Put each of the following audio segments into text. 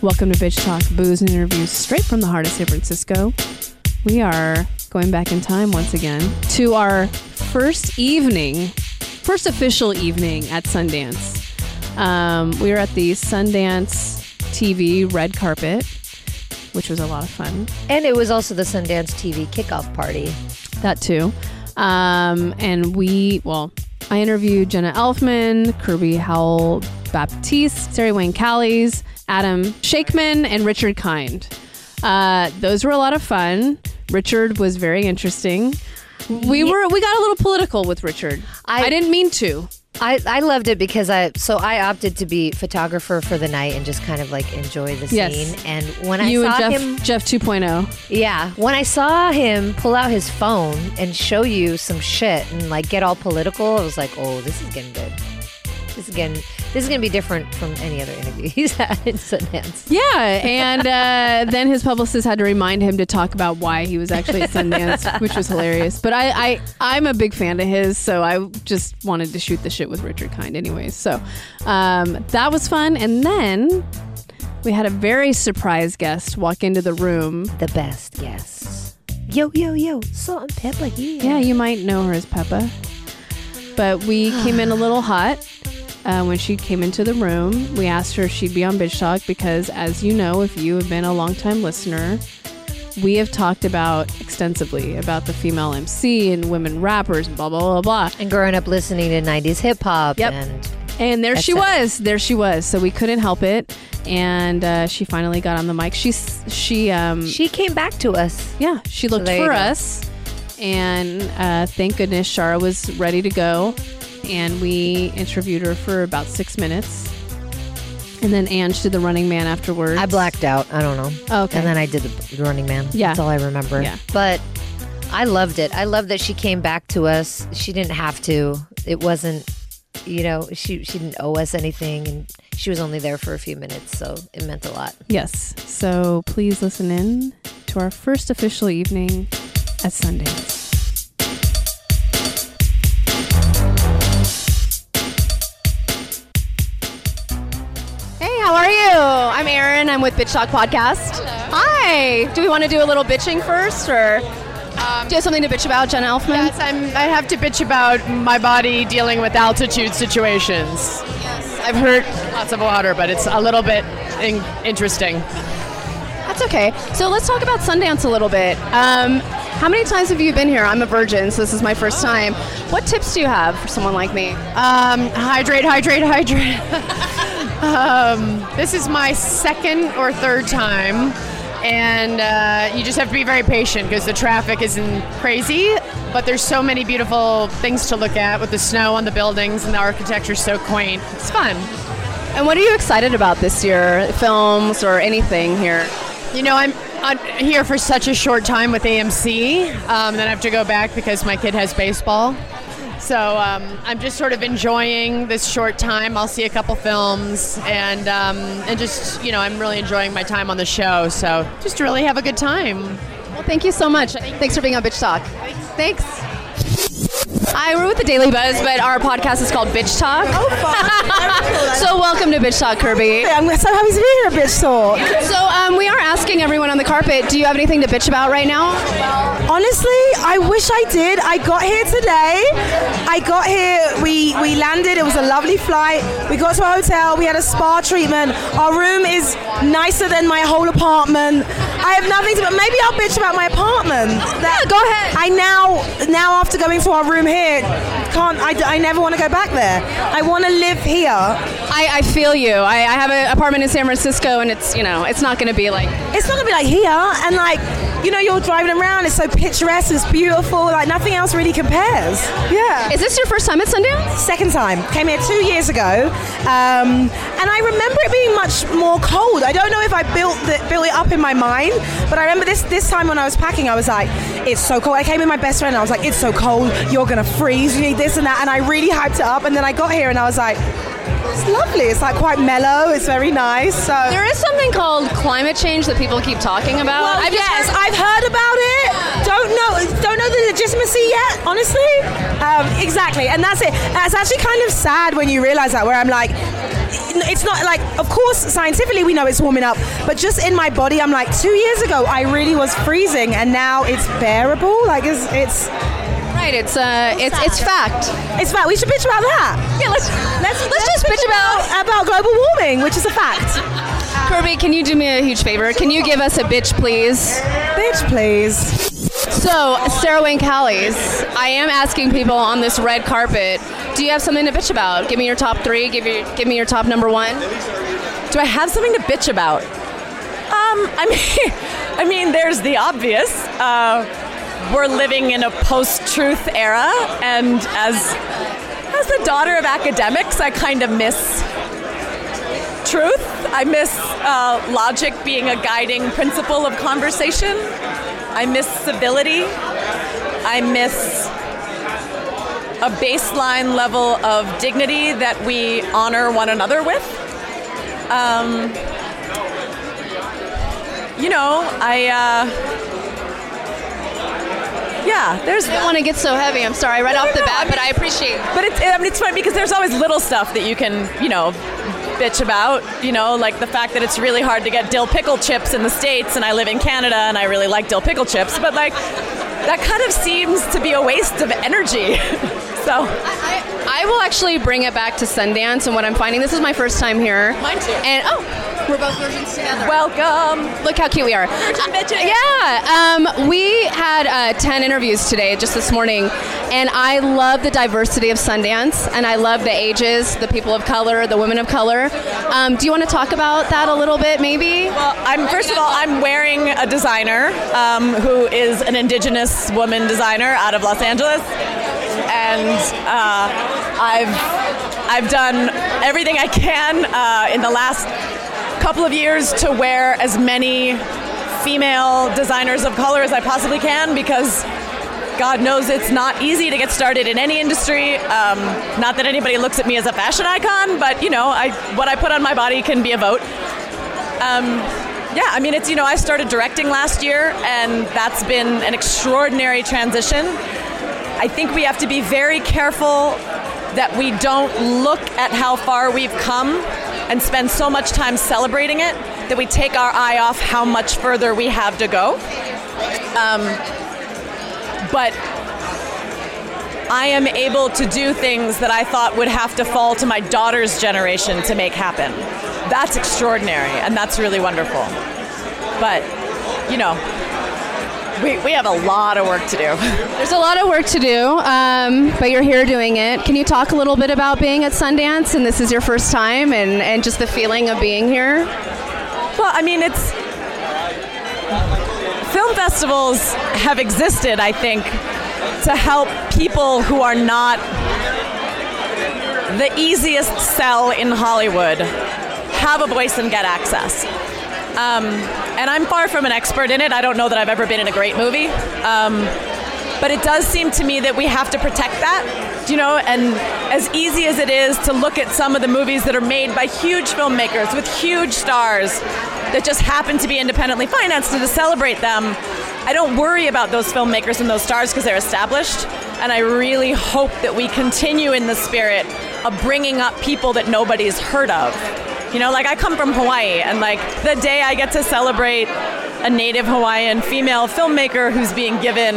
Welcome to Bitch Talk, booze and interviews straight from the heart of San Francisco. We are going back in time once again to our first evening, first official evening at Sundance. Um, we were at the Sundance TV red carpet, which was a lot of fun. And it was also the Sundance TV kickoff party. That too. Um, and we, well, I interviewed Jenna Elfman, Kirby Howell Baptiste, Sarah Wayne Callies, Adam Tsekhman, and Richard Kind. Uh, those were a lot of fun. Richard was very interesting. We were we got a little political with Richard. I, I- didn't mean to. I, I loved it because I so I opted to be photographer for the night and just kind of like enjoy the Yes. scene. And when I you saw and Jeff him, Jeff oh. 2.0. yeah, when I saw him pull out his phone and show you some shit and like get all political, I was like, oh, this is getting good. This is getting this is gonna be different from any other interview he's had in Sundance. Yeah, and uh, then his publicist had to remind him to talk about why he was actually at Sundance, which was hilarious. But I, I, I'm a big fan of his, so I just wanted to shoot the shit with Richard Kind, anyways. So um, that was fun. And then we had a very surprise guest walk into the room. The best guests. Yo yo yo, Salt-n-Pepa here. Yeah, you might know her as Pepa, but we came in a little hot. Uh, when she came into the room, we asked her if she'd be on Bitch Talk because, as you know, if you have been a longtime listener, we have talked about extensively about the female MC and women rappers and blah blah blah blah. And growing up listening to '90s hip hop Yep. and And there she was. There she was. So we couldn't help it, and uh, she finally got on the mic. She she um she came back to us. yeah she looked you for us, and uh, thank goodness Shara was ready to go, and we interviewed her for about six minutes, and then Ange did the Running Man afterwards. I blacked out. I don't know. Oh, okay. And then I did the, the Running Man. Yeah. That's all I remember. Yeah. But I loved it. I love that she came back to us. She didn't have to. It wasn't, you know, she she didn't owe us anything, and she was only there for a few minutes, so it meant a lot. Yes. So please listen in to our first official evening at Sundance. I'm Erin. I'm with Bitch Talk Podcast. Hi. Do we want to do a little bitching first, or do you have something to bitch about, Jenna Elfman? Yes, I'm, I have to bitch about my body dealing with altitude situations. Yes. I've heard lots of water, but it's a little bit in- interesting. That's okay. So let's talk about Sundance a little bit. Um, how many times have you been here? I'm a virgin, so this is my first time. What tips do you have for someone like me? Um, hydrate, hydrate, hydrate. um, this is my second or third time, and uh, you just have to be very patient because the traffic isn't crazy, but there's so many beautiful things to look at with the snow on the buildings and the architecture is so quaint. It's fun. And what are you excited about this year? Films or anything here? You know, I'm on, here for such a short time with AMC. Um, then I have to go back because my kid has baseball. So um, I'm just sort of enjoying this short time. I'll see a couple films and um, and just you know I'm really enjoying my time on the show. So just really have a good time. Well, thank you so much. Thanks for being on Bitch Talk. Thanks. Hi, we're with the Daily Buzz, but our podcast is called Bitch Talk. Oh, fun. So welcome to Bitch Talk, Kirby. I'm so happy to be here, bitch talk. So um, we are asking everyone on the carpet, do you have anything to bitch about right now? Honestly, I wish I did. I got here today. I got here. We we landed. It was a lovely flight. We got to a hotel. We had a spa treatment. Our room is nicer than my whole apartment. I have nothing to. But maybe I'll bitch about my apartment. Oh, that, go ahead. I now now after going to our room here, can't. I, I never want to go back there. I want to live here. I, I feel you. I, I have an apartment in San Francisco, and it's you know it's not going to be like it's not gonna be like here and like you know you're driving around it's so picturesque it's beautiful like nothing else really compares. Yeah. Is this your first time at Sundance? second time. Came here two years ago. Um, and i remember it being much more cold. I don't know if i built the, built it up in my mind but i remember this this time when i was packing i was like it's so cold. I came with my best friend and i was like it's so cold. You're gonna freeze. You need this and that. And i really hyped it up and then i got here and i was like it's lovely it's like quite mellow it's very nice so There is something called climate change that people keep talking about. Well, I've yes, heard- I've heard about it. Don't know, don't know the legitimacy yet, honestly. Um, exactly, and that's it. That's actually kind of sad when you realize that. Where I'm like, it's not like, of course, scientifically we know it's warming up, but just in my body, I'm like, two years ago I really was freezing, and now it's bearable. Like it's it's Right. It's uh, it's it's fact. it's fact. We should bitch about that. Yeah. Let's Let's let's just bitch about. about global warming, which is a fact. Kirby, can you do me a huge favor? Can you give us a bitch, please? Bitch, please. So, Sarah Wayne Callies, I am asking people on this red carpet, do you have something to bitch about? Give me your top three. Give your, give me your top number one. Do I have something to bitch about? Um, I mean, I mean, there's the obvious. Uh, we're living in a post-truth era, and as as the daughter of academics, I kind of miss truth. I miss uh, logic being a guiding principle of conversation. I miss civility. I miss a baseline level of dignity that we honor one another with. Um, you know, I. Uh, yeah, there's. I don't want to get so heavy. I'm sorry, right off the no, bat, I mean- but I appreciate. But it's, I mean, it's funny because there's always little stuff that you can, you know, bitch about. You know, like the fact that it's really hard to get dill pickle chips in the states, and I live in Canada, and I really like dill pickle chips. But like, that kind of seems to be a waste of energy. so I, I will actually bring it back to Sundance and what I'm finding. This is my first time here. Mine too. And oh, we're both virgins together. welcome. Look how cute we are. bitches. yeah, um, we had uh, 10 interviews today, just this morning, and I love the diversity of Sundance, and I love the ages, the people of color, the women of color. Um, do you want to talk about that a little bit, maybe? Well, I'm first of all, I'm wearing a designer um, who is an indigenous woman designer out of Los Angeles, and uh, I've I've done everything I can uh, in the last couple of years to wear as many female designers of color as I possibly can because. God knows it's not easy to get started in any industry. Um, not that anybody looks at me as a fashion icon, but you know, I, what I put on my body can be a vote. Um, yeah, I mean, it's, you know, I started directing last year, and that's been an extraordinary transition. I think we have to be very careful that we don't look at how far we've come and spend so much time celebrating it that we take our eye off how much further we have to go. Um, but I am able to do things that I thought would have to fall to my daughter's generation to make happen. That's extraordinary, and that's really wonderful. But, you know, we, we have a lot of work to do. There's a lot of work to do, um, but you're here doing it. Can you talk a little bit about being at Sundance and this is your first time and, and just the feeling of being here? Well, I mean, it's. Film festivals have existed, I think, to help people who are not the easiest sell in Hollywood have a voice and get access. Um, and I'm far from an expert in it. I don't know that I've ever been in a great movie. Um, but it does seem to me that we have to protect that, you know, and as easy as it is to look at some of the movies that are made by huge filmmakers with huge stars that just happen to be independently financed and to celebrate them, I don't worry about those filmmakers and those stars because they're established. And I really hope that we continue in the spirit of bringing up people that nobody's heard of. You know, like I come from Hawaii, and like the day I get to celebrate a native Hawaiian female filmmaker who's being given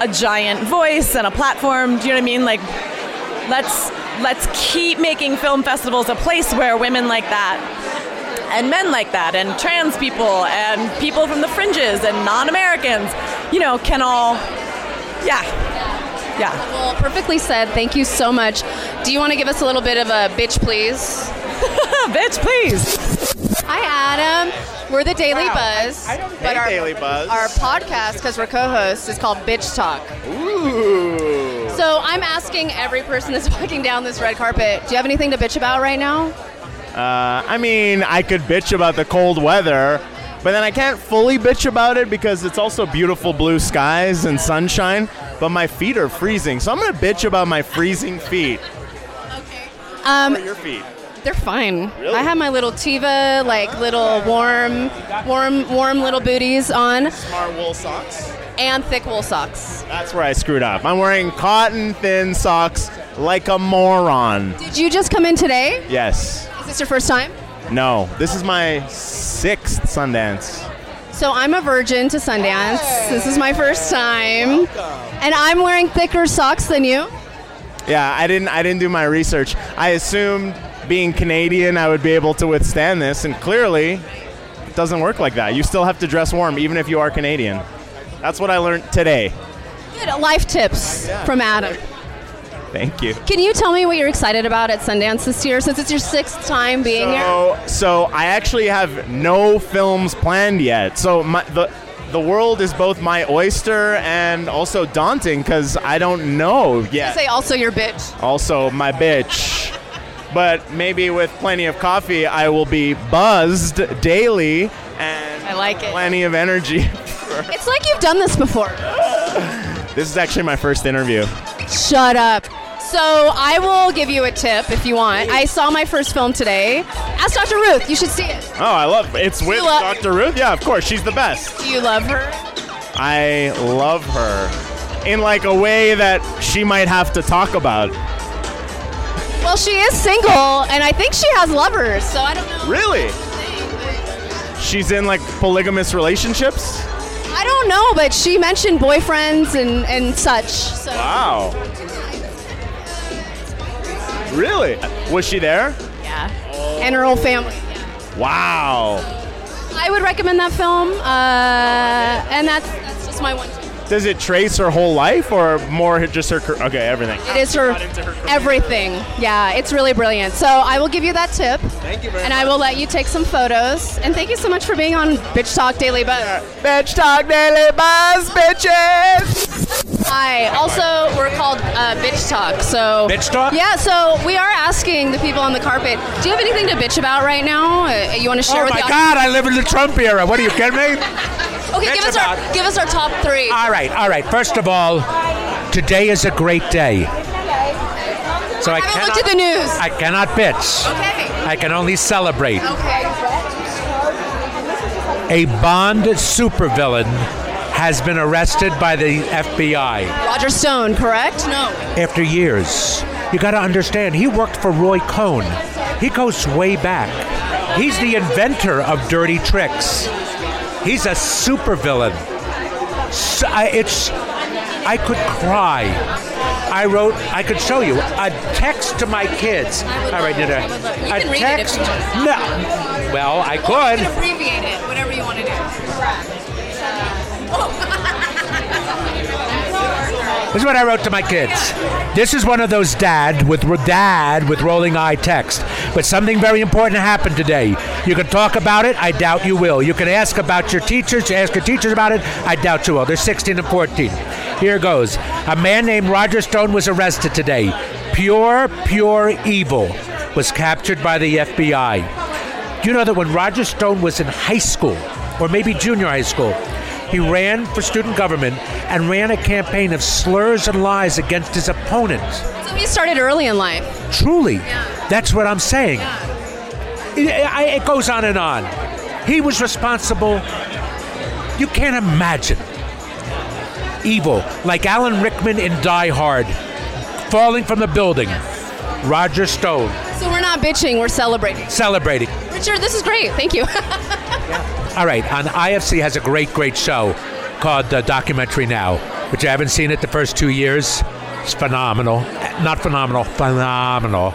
a giant voice and a platform, do you know what I mean? Like, let's let's keep making film festivals a place where women like that and men like that and trans people and people from the fringes and non-Americans, you know, can all yeah. Yeah. Well, perfectly said. Thank you so much. Do you want to give us a little bit of a bitch, please? Bitch, please. Hi, Adam. We're the Daily Buzz. I don't but hate our, Daily Buzz. Our podcast, because we're co-hosts, is called Bitch Talk. Ooh. So I'm asking every person that's walking down this red carpet, do you have anything to bitch about right now? Uh, I mean, I could bitch about the cold weather, but then I can't fully bitch about it because it's also beautiful blue skies and sunshine, but my feet are freezing. So I'm going to bitch about my freezing feet. Okay. Um, What are your feet? They're fine. Really? I have my little Tiva, like little warm, warm, warm little booties on, Smart wool socks. and thick wool socks. That's where I screwed up. I'm wearing cotton thin socks like a moron. Did you just come in today? Yes. Is this your first time? No, this is my sixth Sundance. So I'm a virgin to Sundance. This is my first time. And I'm wearing thicker socks than you. Yeah, I didn't. I didn't do my research. I assumed being Canadian, I would be able to withstand this, and clearly, it doesn't work like that. You still have to dress warm, even if you are Canadian. That's what I learned today. Good life tips from Adam. Thank you. Can you tell me what you're excited about at Sundance this year since it's your sixth time being here? So, so I actually have no films planned yet. So my, the the world is both my oyster and also daunting because I don't know yet. Say also your bitch. Also my bitch. But maybe with plenty of coffee, I will be buzzed daily and I like it. plenty of energy. It's like you've done this before. this is actually my first interview. Shut up. So I will give you a tip if you want. I saw my first film today. Ask Dr. Ruth. You should see it. Oh, I love it's with lo- Dr. Ruth. Yeah, of course, she's the best. Do you love her? I love her in like a way that she might have to talk about. Well, she is single, and I think she has lovers. So I don't know. Really? She's in like polygamous relationships? I don't know, but she mentioned boyfriends and, and such. So Wow. Really? Was she there? yeah, and her whole family. Wow. I would recommend that film, uh, and that's that's just my one. Tip. Does it trace her whole life or more just her car- okay, everything? It is her everything. Yeah, it's really brilliant. So I will give you that tip. Thank you very And I will let you take some photos. And thank you so much for being on Bitch Talk Daily Buzz. Bitch Talk Daily Buzz, bitches! Hi. Also, we're called uh, Bitch Talk. So Bitch Talk? Yeah. So we are asking the people on the carpet. Do you have anything to bitch about right now? Uh, you want to share with them. Oh with my the God! I live in the Trump era. What are you kidding me? Okay, give us about- our give us our top three. All right, all right. First of all, today is a great day. So I I haven't cannot, looked at the news. I cannot bitch. Okay. I can only celebrate. Okay. A Bond supervillain has been arrested by the FBI Roger Stone, correct? No. after years. You got to understand, he worked for Roy Cohn. He goes way back. He's the inventor of dirty tricks. He's a supervillain. So, I, it's, I could cry. I wrote, I could show you a text to my kids. All right, Nita. A can read it if text. No. Well, I You could. can abbreviate it, whatever you want to do. This is what I wrote to my kids. This is one of those dad with dad with rolling eye text. But something very important happened today. You can talk about it. I doubt you will. You can ask about your teachers. Ask your teachers about it. I doubt you will. They're 16 and 14. Here goes. A man named Roger Stone was arrested today. Pure, pure evil was captured by the FBI. You know that when Roger Stone was in high school, or maybe junior high school, he ran for student government and ran a campaign of slurs and lies against his opponents. So he started early in life. Truly, that's what I'm saying. It, I- it goes on and on. He was responsible. You can't imagine. Evil, like Alan Rickman in Die Hard, falling from the building. Roger Stone So we're not bitching, we're celebrating. celebrating. Richard, this is great. Thank you. All right, on IFC has a great, great show called uh, Documentary Now, which I haven't seen it the first two years. It's phenomenal. Not phenomenal, phenomenal.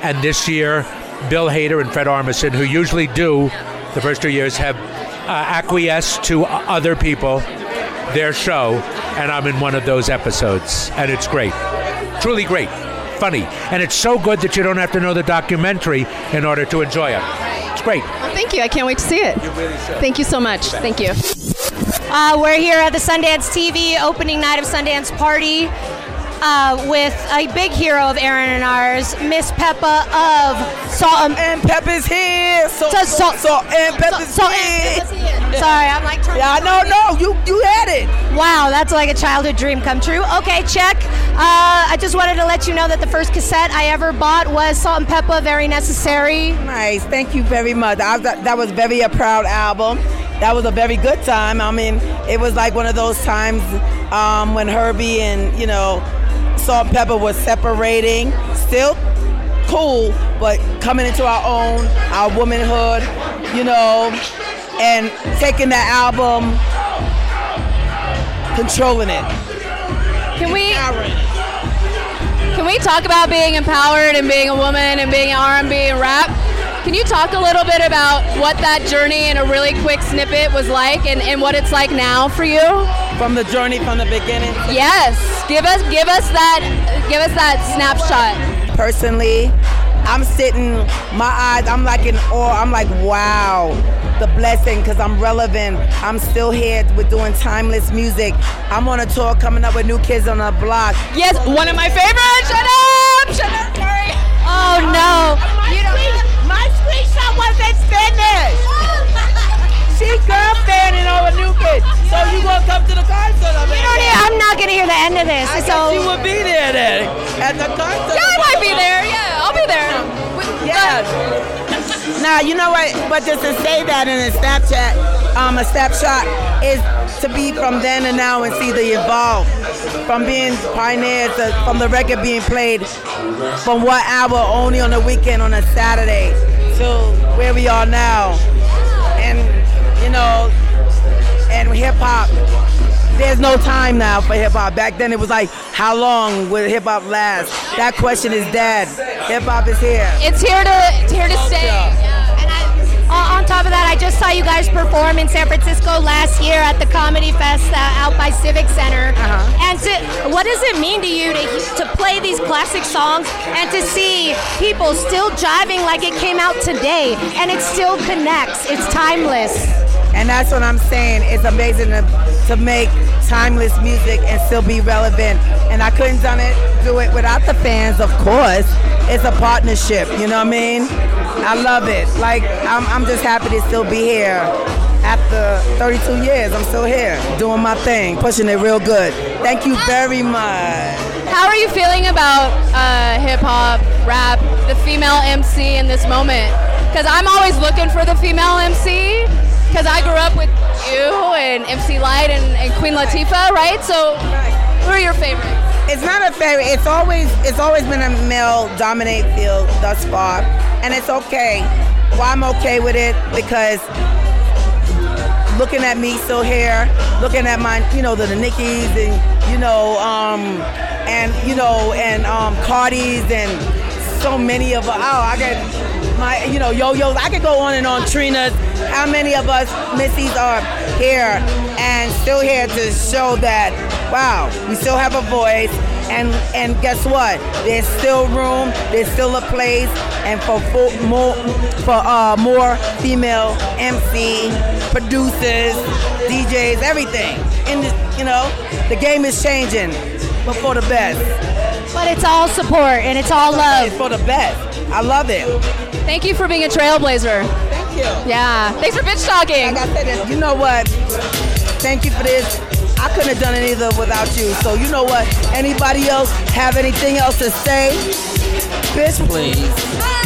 And this year, Bill Hader and Fred Armisen, who usually do the first two years, have uh, acquiesced to other people their show, and I'm in one of those episodes, and it's great. Truly great. Funny. And it's so good that you don't have to know the documentary in order to enjoy it. It's great. well, thank you. I can't wait to see it. Thank you so much. Thank you. Uh, we're here at the Sundance TV opening night of Sundance Party uh, with a big hero of Erin and ours, Miss Pepa of Salt and And Pepa's here. Salt, So- so- so, and Pepa's Salt here. and Sorry, I'm like trying Yeah, I know, no, you, you had it. Wow, that's like a childhood dream come true. Okay, check. Uh, I just wanted to let you know that the first cassette I ever bought was Salt-n-Pepa, very necessary. Nice. Thank you very much. I, that, that was very a proud album. That was a very good time. I mean, it was like one of those times um, when Hurby and, you know, Salt-n-Pepa was separating. Still cool, but coming into our own, our womanhood, you know, and taking that album, controlling it. Can we can we talk about being empowered and being a woman and being R&B and rap? Can you talk a little bit about what that journey in a really quick snippet was like and, and what it's like now for you? From the journey from the beginning. Yes. Give us give us that give us that snapshot. Personally, I'm sitting, my eyes, I'm like in awe. I'm like, wow, the blessing, because I'm relevant. I'm still here. We're doing timeless music. I'm on a tour coming up with new kids on the block. Yes, one of my favorites. Shut up! Shut up, sorry. Oh no. Finished. she girl fanning over new kids. So you gonna come to the concert? I mean, You don't need- I'm not gonna hear the end of this. I so you would be there then at the concert. Yeah, I might be there. Yeah, I'll be there. Yeah. Now you know what? But just to say that in a Snapchat, um, a snapshot is to be from then and now and see the evolve from being pioneers to, from the record being played from what hour only on the weekend on a Saturday to where we are now, and you know, and hip hop. There's no time now for hip hop. Back then it was like, how long will hip hop last? That question is dead. Hip hop is here. It's here to it's here to stay. And I, on on top of that, I just saw you guys perform in San Francisco last year at the Comedy Fest uh, out by Civic Center. Uh-huh. And to, what does it mean to you to, to play these classic songs and to see people still jiving like it came out today and it still connects? It's timeless. And that's what I'm saying. It's amazing to, to make timeless music and still be relevant. And I couldn't done it, do it without the fans, of course. It's a partnership, you know what I mean? I love it. Like, I'm, I'm just happy to still be here. After 32 years, I'm still here, doing my thing, pushing it real good. Thank you very much. How are you feeling about uh, hip hop, rap, the female MC in this moment? Because I'm always looking for the female MC. Because I grew up with you and MC Lyte and, and Queen Latifah, right? So, who are your favorites? It's not a favorite. It's always it's always been a male dominate field thus far, and it's okay. Well, I'm okay with it because looking at me still here, looking at my you know the, the Nickies and you know um and you know and um Cardis and so many of oh I got my you know yo-yos. I could go on and on. Trina's. How many of us Missies are here and still here to show that wow we still have a voice and and guess what? There's still room. There's still a place and for full, more for uh, more female MC producers, DJs, everything. In the, you know the game is changing, but for the best. But it's all support and it's all love. It's for the best. I love it. Thank you for being a trailblazer. Thank you. Yeah. Thanks for bitch talking. Like I said, you know what? Thank you for this. I couldn't have done it either without you. So you know what? Anybody else have anything else to say? Bitch, please.